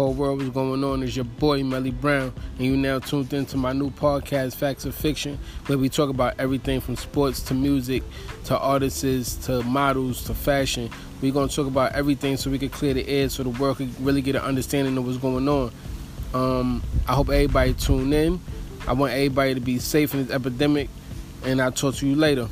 Whole world? What's going on? It's your boy Melly Brown, and you now tuned into my new podcast, Facts of Fiction, where we talk about everything from sports to music to artists to models to fashion. We're gonna talk about everything so we can clear the air so the world can really get an understanding of what's going on. Um, I hope everybody tune in. I want everybody to be safe in this epidemic, and I'll talk to you later.